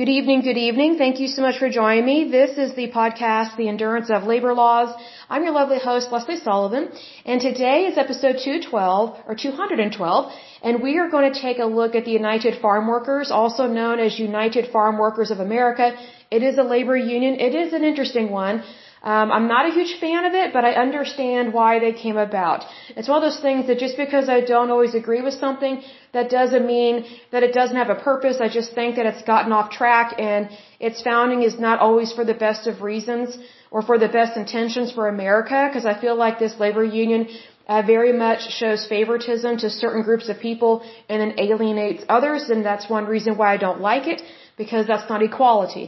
Good evening, good evening. Thank you so much for joining me. This is the podcast, The Endurance of Labor Laws. I'm your lovely host, Lesley Sullivan, and today is episode 212, or 212, and we are going to take a look at the United Farm Workers, also known as United Farm Workers of America. It is a labor union. It is an interesting one. Um, I'm not a huge fan of it, but I understand why they came about. It's one of those things that just because I don't always agree with something, that doesn't mean that it doesn't have a purpose. I just think that it's gotten off track and its founding is not always for the best of reasons or for the best intentions for America, because I feel like this labor union uh, very much shows favoritism to certain groups of people and then alienates others, and that's one reason why I don't like it because that's not equality.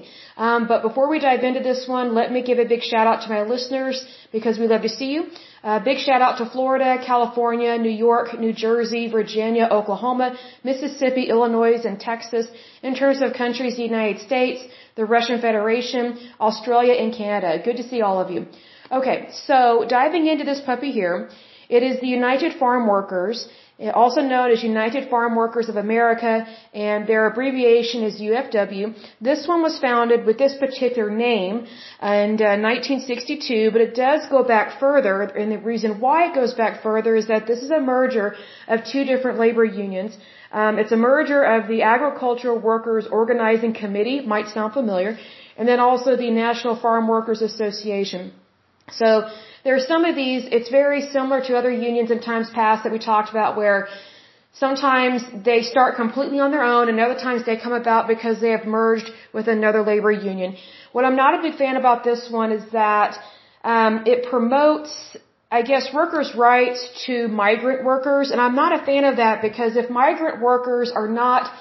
Um, but before we dive into this one, let me give a big shout out to my listeners because we love to see you. Uh, big shout out to Florida, California, New York, New Jersey, Virginia, Oklahoma, Mississippi, Illinois, and Texas. In terms of countries, the United States, the Russian Federation, Australia, and Canada. Good to see all of you. Okay, so diving into this puppy here, it is the United Farm Workers also known as United Farm Workers of America, and their abbreviation is UFW. This one was founded with this particular name in uh, 1962, but it does go back further, and the reason why it goes back further is that this is a merger of two different labor unions. Um, it's a merger of the Agricultural Workers Organizing Committee, might sound familiar, and then also the National Farm Workers Association. So there are some of these, it's very similar to other unions in times past that we talked about where sometimes they start completely on their own and other times they come about because they have merged with another labor union. What I'm not a big fan about this one is that um, it promotes, I guess, workers' rights to migrant workers, and I'm not a fan of that because if migrant workers are not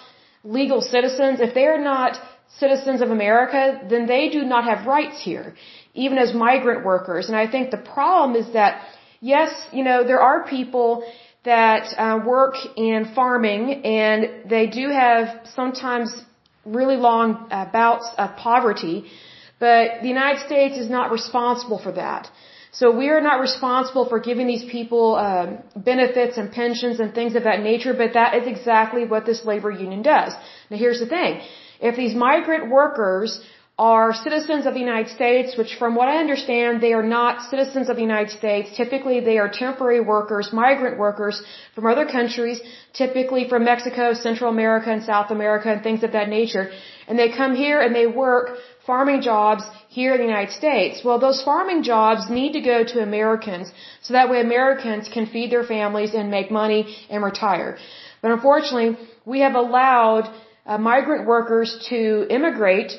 legal citizens, if they are not citizens of America, then they do not have rights here even as migrant workers. And I think the problem is that, yes, you know, there are people that uh, work in farming and they do have sometimes really long uh, bouts of poverty, but the United States is not responsible for that. So we are not responsible for giving these people uh, benefits and pensions and things of that nature, but that is exactly what this labor union does. Now here's the thing. If these migrant workers are citizens of the United States, which from what I understand, they are not citizens of the United States. Typically, they are temporary workers, migrant workers from other countries, typically from Mexico, Central America, and South America, and things of that nature. And they come here and they work farming jobs here in the United States. Well, those farming jobs need to go to Americans, so that way Americans can feed their families and make money and retire. But unfortunately, we have allowed uh, migrant workers to immigrate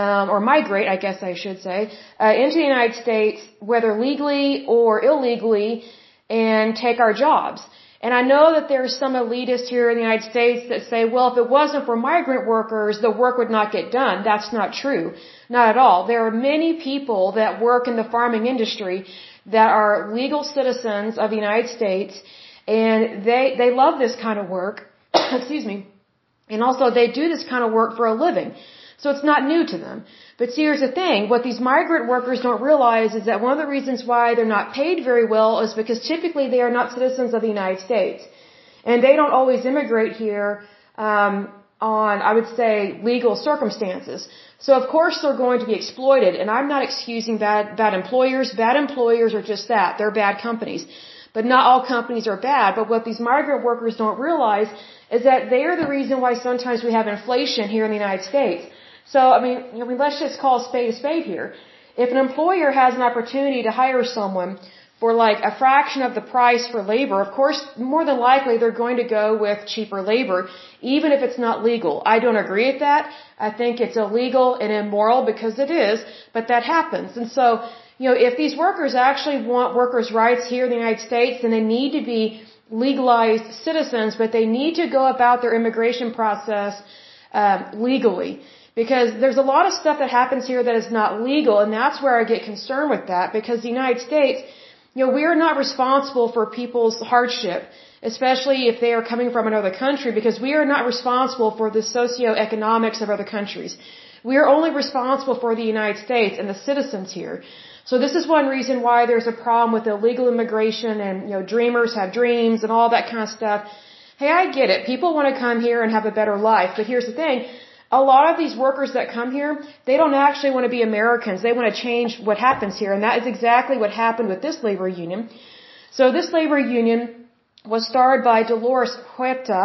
um, or migrate, I guess I should say, uh, into the United States, whether legally or illegally, and take our jobs. And I know that there's some elitists here in the United States that say, well, if it wasn't for migrant workers, the work would not get done. That's not true. Not at all. There are many people that work in the farming industry that are legal citizens of the United States, and they, they love this kind of work. Excuse me. And also they do this kind of work for a living. So it's not new to them. But see, here's the thing. What these migrant workers don't realize is that one of the reasons why they're not paid very well is because typically they are not citizens of the United States. And they don't always immigrate here, um, on, I would say, legal circumstances. So of course they're going to be exploited. And I'm not excusing bad, bad employers. Bad employers are just that. They're bad companies. But not all companies are bad. But what these migrant workers don't realize is that they are the reason why sometimes we have inflation here in the United States. So, I mean, I mean, let's just call a spade a spade here. If an employer has an opportunity to hire someone for like a fraction of the price for labor, of course, more than likely they're going to go with cheaper labor, even if it's not legal. I don't agree with that. I think it's illegal and immoral because it is, but that happens. And so, you know, if these workers actually want workers' rights here in the United States, then they need to be legalized citizens, but they need to go about their immigration process um, legally. Because there's a lot of stuff that happens here that is not legal, and that's where I get concerned with that, because the United States, you know, we are not responsible for people's hardship, especially if they are coming from another country, because we are not responsible for the socioeconomics of other countries. We are only responsible for the United States and the citizens here. So this is one reason why there's a problem with illegal immigration and, you know, dreamers have dreams and all that kind of stuff. Hey, I get it. People want to come here and have a better life, but here's the thing a lot of these workers that come here, they don't actually want to be Americans. They want to change what happens here. And that is exactly what happened with this labor union. So this labor union was started by Dolores Huerta,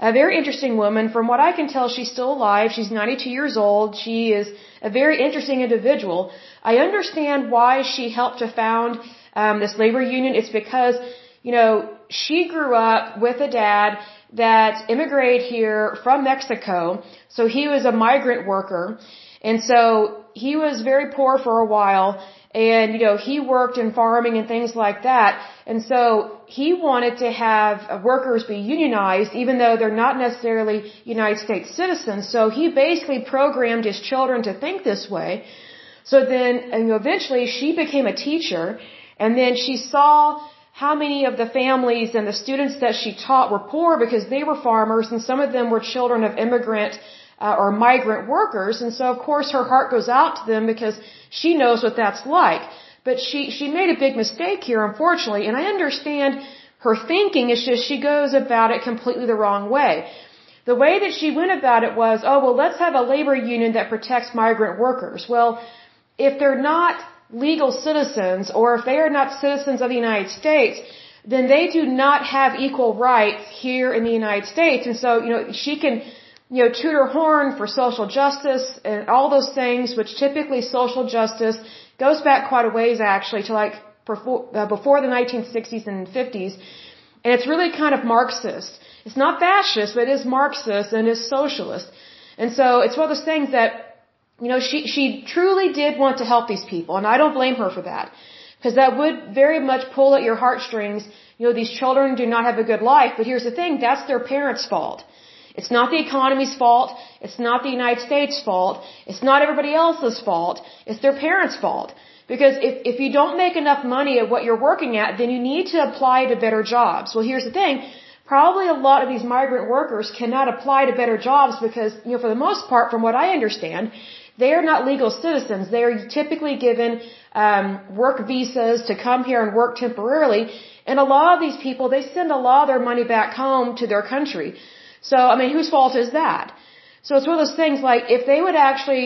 a very interesting woman. From what I can tell, she's still alive. She's 92 years old. She is a very interesting individual. I understand why she helped to found um, this labor union. It's because, you know, she grew up with a dad that immigrated here from Mexico. So he was a migrant worker. And so he was very poor for a while. And, you know, he worked in farming and things like that. And so he wanted to have workers be unionized, even though they're not necessarily United States citizens. So he basically programmed his children to think this way. So then, and eventually she became a teacher. And then she saw how many of the families and the students that she taught were poor? Because they were farmers and some of them were children of immigrant uh, or migrant workers. And so of course her heart goes out to them because she knows what that's like. But she she made a big mistake here unfortunately. And I understand her thinking. Is just she goes about it completely the wrong way. The way that she went about it was oh well let's have a labor union that protects migrant workers. Well if they're not legal citizens or if they are not citizens of the United States, then they do not have equal rights here in the United States. And so, you know, she can, you know, toot her horn for social justice and all those things, which typically social justice goes back quite a ways actually to like before, uh, before the 1960s and 50s. And it's really kind of Marxist. It's not fascist, but it is Marxist and is socialist. And so it's one of those things that you know, she, she truly did want to help these people, and I don't blame her for that. Because that would very much pull at your heartstrings. You know, these children do not have a good life, but here's the thing, that's their parents' fault. It's not the economy's fault. It's not the United States' fault. It's not everybody else's fault. It's their parents' fault. Because if, if you don't make enough money at what you're working at, then you need to apply to better jobs. Well, here's the thing. Probably a lot of these migrant workers cannot apply to better jobs because, you know, for the most part, from what I understand, they are not legal citizens. They are typically given um, work visas to come here and work temporarily. And a lot of these people, they send a lot of their money back home to their country. So, I mean, whose fault is that? So it's one of those things like if they would actually,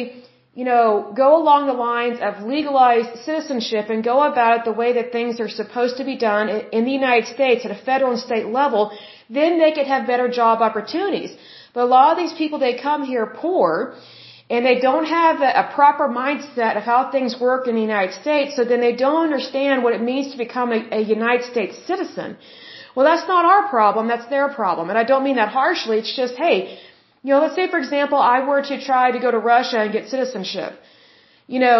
you know, go along the lines of legalized citizenship and go about it the way that things are supposed to be done in the United States at a federal and state level, then they could have better job opportunities. But a lot of these people, they come here poor and they don't have a, a proper mindset of how things work in the United States, so then they don't understand what it means to become a, a United States citizen. Well, that's not our problem, that's their problem. And I don't mean that harshly, it's just, hey, you know, let's say for example I were to try to go to Russia and get citizenship. You know,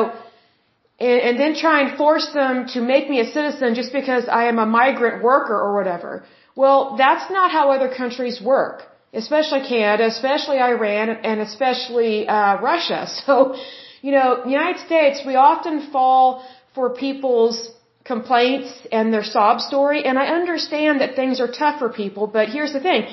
and, and then try and force them to make me a citizen just because I am a migrant worker or whatever. Well, that's not how other countries work especially Canada, especially Iran, and especially uh, Russia. So, you know, United States, we often fall for people's complaints and their sob story, and I understand that things are tough for people, but here's the thing.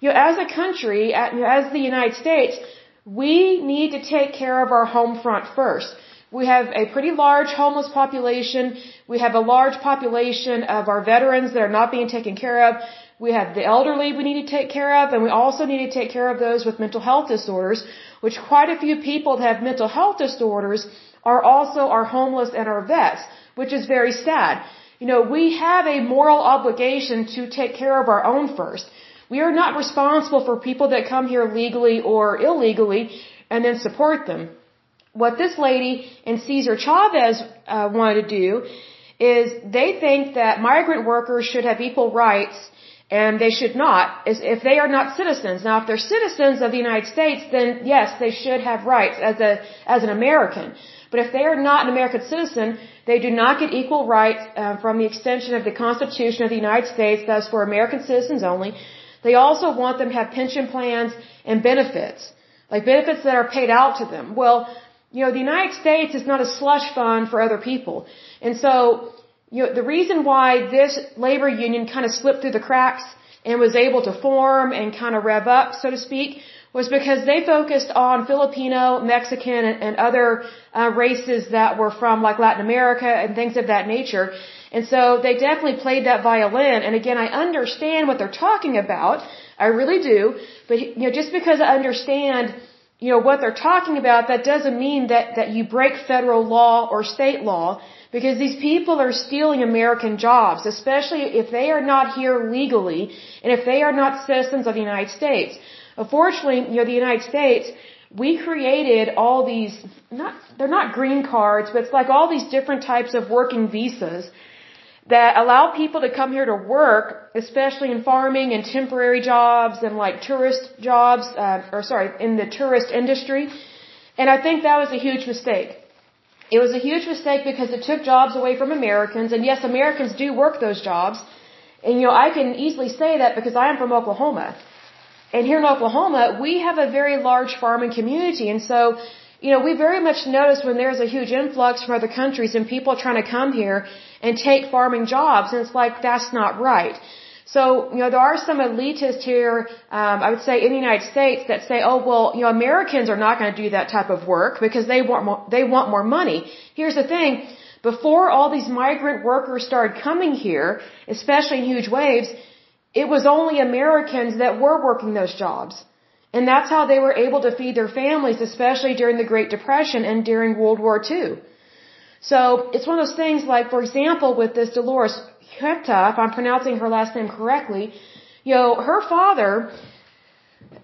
You know, as a country, as the United States, we need to take care of our home front first. We have a pretty large homeless population. We have a large population of our veterans that are not being taken care of. We have the elderly we need to take care of, and we also need to take care of those with mental health disorders, which quite a few people that have mental health disorders are also our homeless and our vets, which is very sad. You know, we have a moral obligation to take care of our own first. We are not responsible for people that come here legally or illegally and then support them. What this lady and Cesar Chavez uh, wanted to do is they think that migrant workers should have equal rights and they should not, if they are not citizens. Now, if they're citizens of the United States, then yes, they should have rights as a, as an American. But if they are not an American citizen, they do not get equal rights uh, from the extension of the Constitution of the United States, that's for American citizens only. They also want them to have pension plans and benefits, like benefits that are paid out to them. Well, you know, the United States is not a slush fund for other people. And so, you know, the reason why this labor union kind of slipped through the cracks and was able to form and kind of rev up, so to speak, was because they focused on Filipino, Mexican, and, and other uh, races that were from like Latin America and things of that nature. And so they definitely played that violin. And again, I understand what they're talking about. I really do. But, you know, just because I understand you know, what they're talking about, that doesn't mean that, that you break federal law or state law because these people are stealing American jobs, especially if they are not here legally and if they are not citizens of the United States. Unfortunately, you know, the United States, we created all these, not, they're not green cards, but it's like all these different types of working visas that allow people to come here to work, especially in farming and temporary jobs and like tourist jobs, uh, or sorry, in the tourist industry. And I think that was a huge mistake. It was a huge mistake because it took jobs away from Americans, and yes, Americans do work those jobs. And you know, I can easily say that because I am from Oklahoma. And here in Oklahoma, we have a very large farming community, and so you know, we very much notice when there's a huge influx from other countries and people trying to come here and take farming jobs, and it's like that's not right. So, you know, there are some elitists here, um, I would say in the United States that say, oh, well, you know, Americans are not going to do that type of work because they want more, they want more money. Here's the thing. Before all these migrant workers started coming here, especially in huge waves, it was only Americans that were working those jobs. And that's how they were able to feed their families, especially during the Great Depression and during World War II. So it's one of those things like, for example, with this Dolores Huerta, if I'm pronouncing her last name correctly, you know, her father,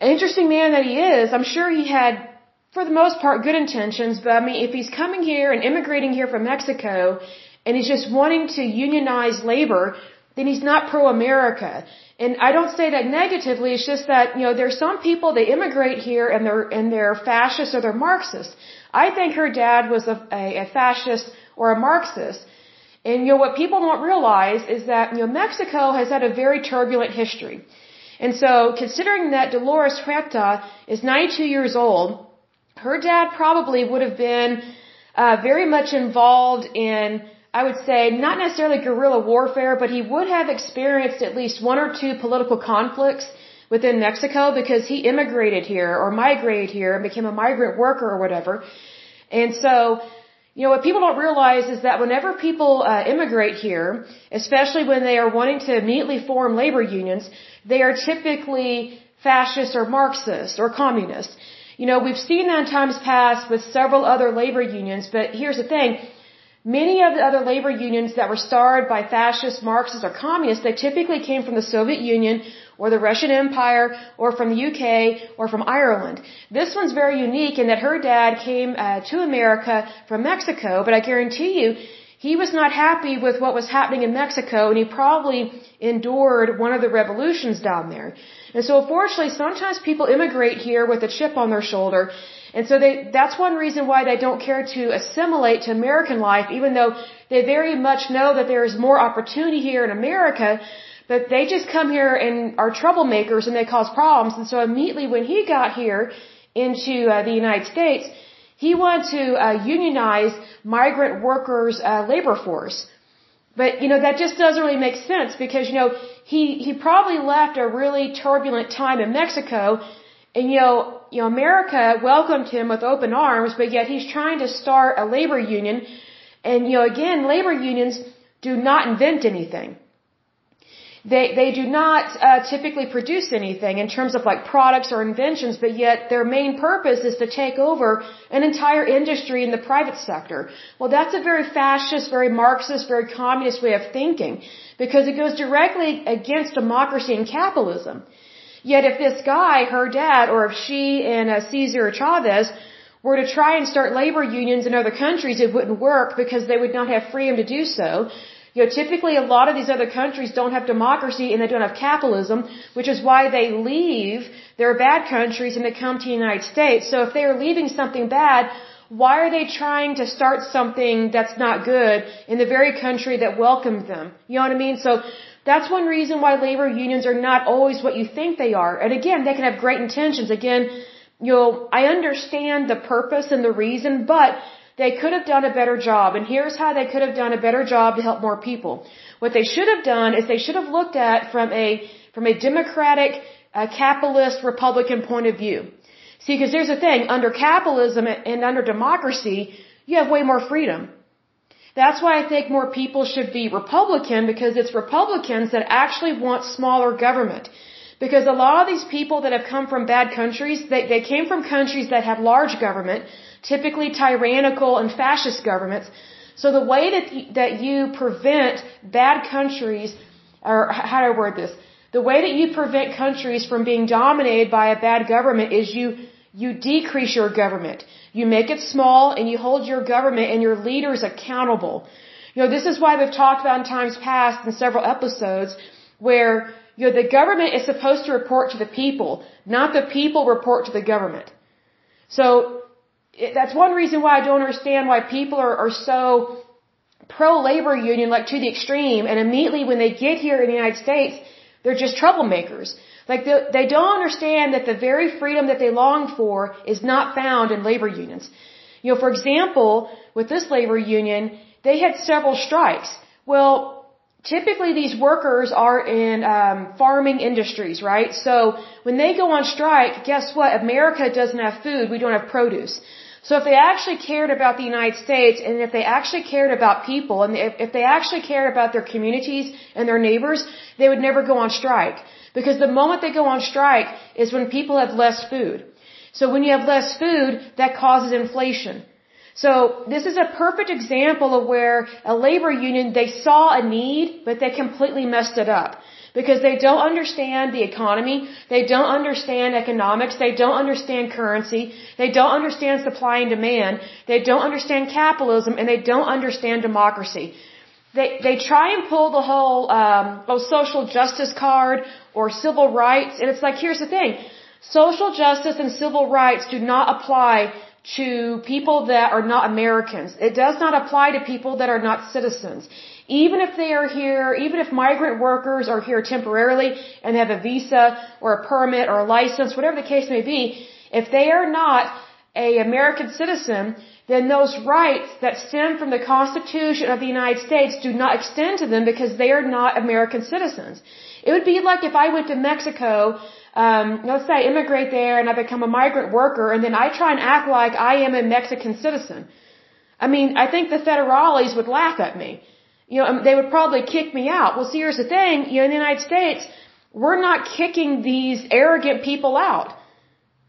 interesting man that he is, I'm sure he had, for the most part, good intentions, but I mean, if he's coming here and immigrating here from Mexico, and he's just wanting to unionize labor, then he's not pro-America. And I don't say that negatively, it's just that, you know, there's some people, they immigrate here and they're, and they're fascists or they're Marxists. I think her dad was a, a, a fascist or a Marxist. And you know what people don't realize is that you know Mexico has had a very turbulent history. And so considering that Dolores Huerta is 92 years old, her dad probably would have been uh, very much involved in I would say not necessarily guerrilla warfare, but he would have experienced at least one or two political conflicts within Mexico because he immigrated here or migrated here and became a migrant worker or whatever. And so you know, what people don't realize is that whenever people uh, immigrate here, especially when they are wanting to immediately form labor unions, they are typically fascist or Marxist or communist. You know, we've seen that in times past with several other labor unions, but here's the thing. Many of the other labor unions that were started by fascists, Marxists, or communists, they typically came from the Soviet Union or the Russian Empire or from the UK or from Ireland. This one's very unique in that her dad came uh, to America from Mexico, but I guarantee you he was not happy with what was happening in Mexico and he probably endured one of the revolutions down there. And so unfortunately sometimes people immigrate here with a chip on their shoulder and so they, that's one reason why they don't care to assimilate to American life, even though they very much know that there is more opportunity here in America. But they just come here and are troublemakers and they cause problems. And so immediately when he got here into uh, the United States, he wanted to uh, unionize migrant workers' uh, labor force. But you know that just doesn't really make sense because you know he he probably left a really turbulent time in Mexico, and you know you know America welcomed him with open arms, but yet he's trying to start a labor union, and you know again labor unions do not invent anything. They, they do not uh, typically produce anything in terms of like products or inventions, but yet their main purpose is to take over an entire industry in the private sector. Well, that's a very fascist, very Marxist, very communist way of thinking because it goes directly against democracy and capitalism. Yet if this guy, her dad, or if she and uh, Cesar Chavez were to try and start labor unions in other countries, it wouldn't work because they would not have freedom to do so. You know, typically a lot of these other countries don't have democracy and they don't have capitalism, which is why they leave their bad countries and they come to the United States. So if they are leaving something bad, why are they trying to start something that's not good in the very country that welcomed them? You know what I mean? So that's one reason why labor unions are not always what you think they are. And again, they can have great intentions. Again, you know, I understand the purpose and the reason, but they could have done a better job, and here's how they could have done a better job to help more people. What they should have done is they should have looked at from a from a democratic, uh, capitalist, Republican point of view. See, because there's a thing under capitalism and under democracy, you have way more freedom. That's why I think more people should be Republican because it's Republicans that actually want smaller government. Because a lot of these people that have come from bad countries, they, they came from countries that had large government, typically tyrannical and fascist governments. So the way that you, that you prevent bad countries, or how do I word this? The way that you prevent countries from being dominated by a bad government is you, you decrease your government. You make it small and you hold your government and your leaders accountable. You know, this is why we've talked about in times past in several episodes where you know, the government is supposed to report to the people, not the people report to the government. So that's one reason why I don't understand why people are, are so pro-labor union, like to the extreme, and immediately when they get here in the United States, they're just troublemakers. Like they, they don't understand that the very freedom that they long for is not found in labor unions. You know, for example, with this labor union, they had several strikes. Well, typically these workers are in um, farming industries, right? So when they go on strike, guess what? America doesn't have food. We don't have produce. So if they actually cared about the United States and if they actually cared about people and if, if they actually cared about their communities and their neighbors, they would never go on strike. Because the moment they go on strike is when people have less food. So when you have less food, that causes inflation. So this is a perfect example of where a labor union, they saw a need, but they completely messed it up. Because they don't understand the economy, they don't understand economics, they don't understand currency, they don't understand supply and demand, they don't understand capitalism, and they don't understand democracy. They, they try and pull the whole, um, oh, social justice card or civil rights, and it's like, here's the thing. Social justice and civil rights do not apply to people that are not Americans. It does not apply to people that are not citizens. Even if they are here, even if migrant workers are here temporarily and have a visa or a permit or a license, whatever the case may be, if they are not a American citizen, then those rights that stem from the Constitution of the United States do not extend to them because they are not American citizens. It would be like if I went to Mexico um, let's say I immigrate there and I become a migrant worker and then I try and act like I am a Mexican citizen. I mean, I think the federales would laugh at me. You know, they would probably kick me out. Well, see, here's the thing. You know, in the United States, we're not kicking these arrogant people out.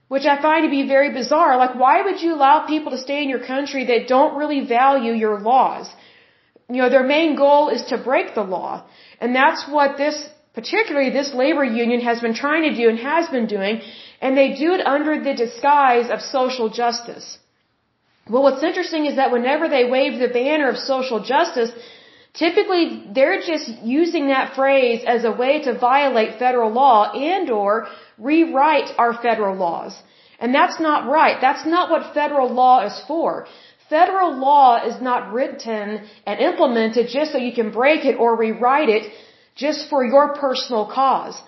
Which I find to be very bizarre. Like, why would you allow people to stay in your country that don't really value your laws? You know, their main goal is to break the law. And that's what this particularly this labor union has been trying to do and has been doing, and they do it under the disguise of social justice. Well, what's interesting is that whenever they wave the banner of social justice, typically they're just using that phrase as a way to violate federal law and or rewrite our federal laws. And that's not right. That's not what federal law is for. Federal law is not written and implemented just so you can break it or rewrite it just for your personal cause.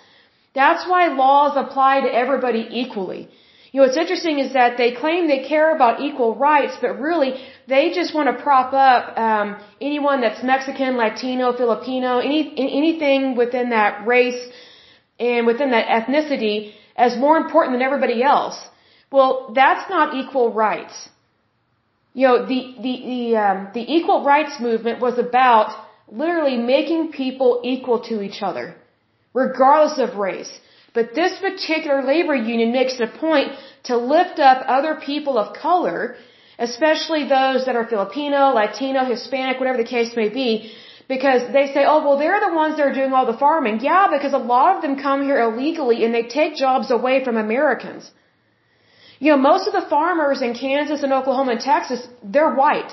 That's why laws apply to everybody equally. You know, what's interesting is that they claim they care about equal rights, but really they just want to prop up um, anyone that's Mexican, Latino, Filipino, any anything within that race and within that ethnicity as more important than everybody else. Well, that's not equal rights. You know, the the the um, the equal rights movement was about literally making people equal to each other, regardless of race. But this particular labor union makes it a point to lift up other people of color, especially those that are Filipino, Latino, Hispanic, whatever the case may be, because they say, oh, well, they're the ones that are doing all the farming. Yeah, because a lot of them come here illegally and they take jobs away from Americans. You know, most of the farmers in Kansas and Oklahoma and Texas, they're white.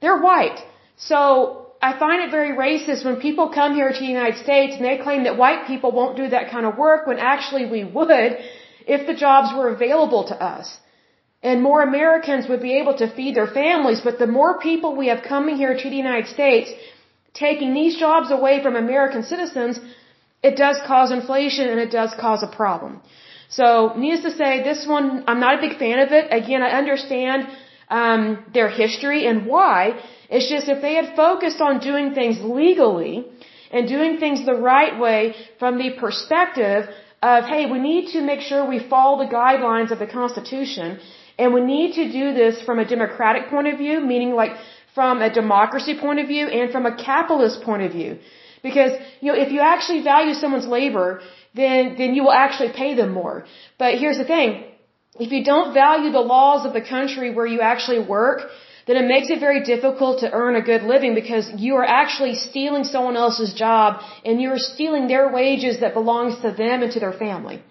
They're white. So I find it very racist when people come here to the United States and they claim that white people won't do that kind of work when actually we would if the jobs were available to us. And more Americans would be able to feed their families, but the more people we have coming here to the United States, taking these jobs away from American citizens, it does cause inflation and it does cause a problem. So, needless to say, this one, I'm not a big fan of it. Again, I understand um, their history and why, it's just if they had focused on doing things legally and doing things the right way from the perspective of, hey, we need to make sure we follow the guidelines of the Constitution and we need to do this from a democratic point of view, meaning like from a democracy point of view and from a capitalist point of view. Because, you know, if you actually value someone's labor, then, then you will actually pay them more. But here's the thing. If you don't value the laws of the country where you actually work, then it makes it very difficult to earn a good living because you are actually stealing someone else's job and you're stealing their wages that belongs to them and to their family.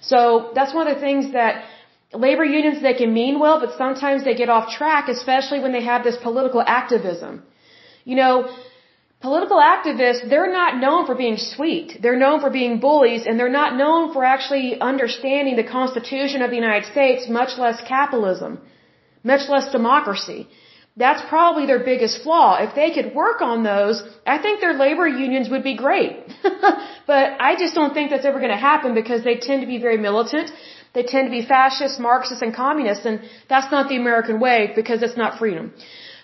So that's one of the things that labor unions, they can mean well, but sometimes they get off track, especially when they have this political activism. You know, political activists, they're not known for being sweet. They're known for being bullies, and they're not known for actually understanding the Constitution of the United States, much less capitalism, much less democracy. That's probably their biggest flaw. If they could work on those, I think their labor unions would be great. but I just don't think that's ever going to happen because they tend to be very militant. They tend to be fascists, Marxists, and communists, and that's not the American way because it's not freedom.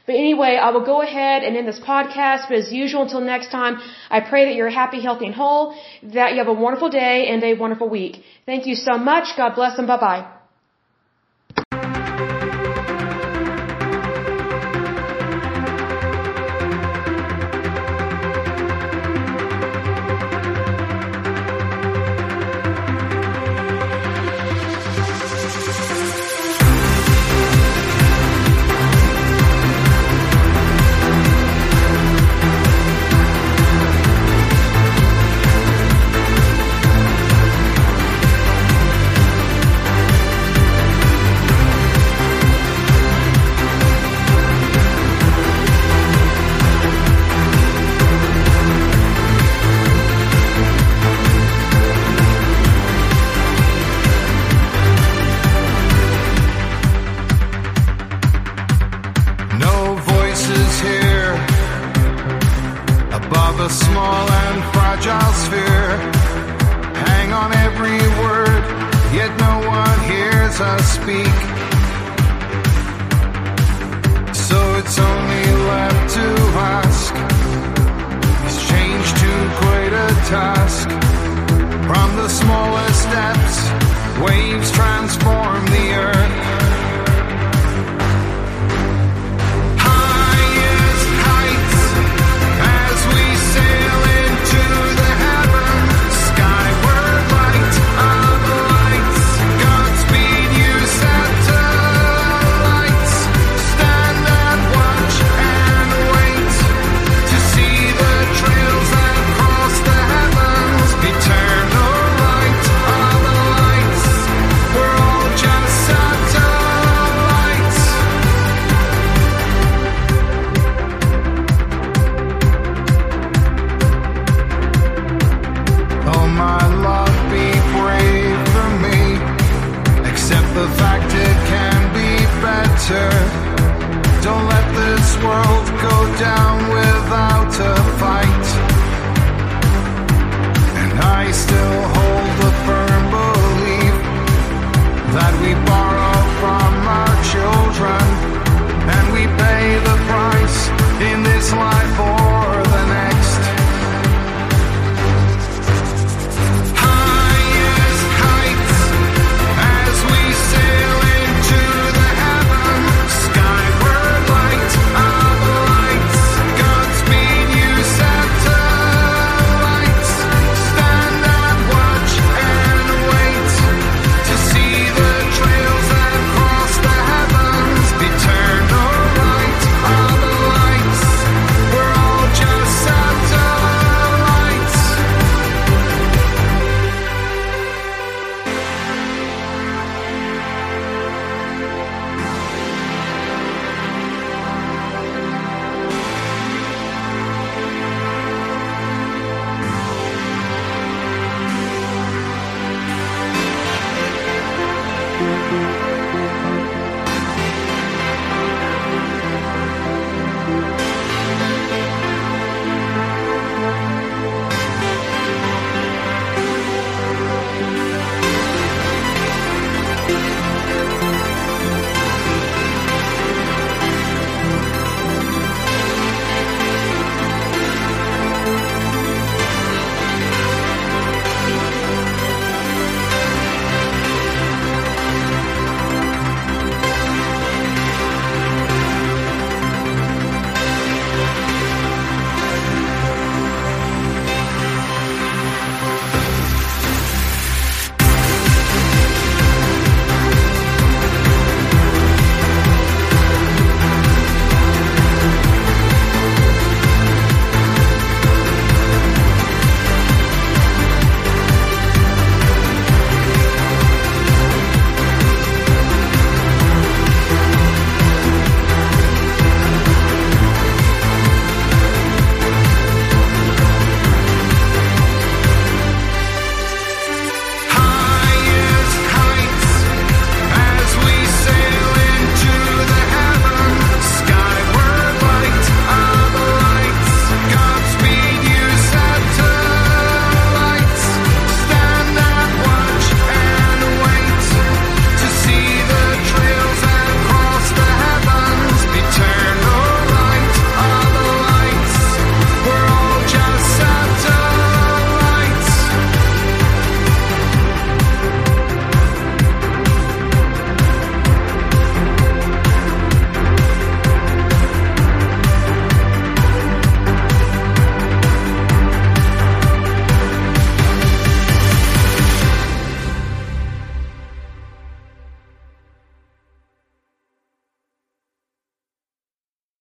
But anyway, I will go ahead and end this podcast. But as usual, until next time, I pray that you're happy, healthy, and whole, that you have a wonderful day and a wonderful week. Thank you so much. God bless and bye bye. waves you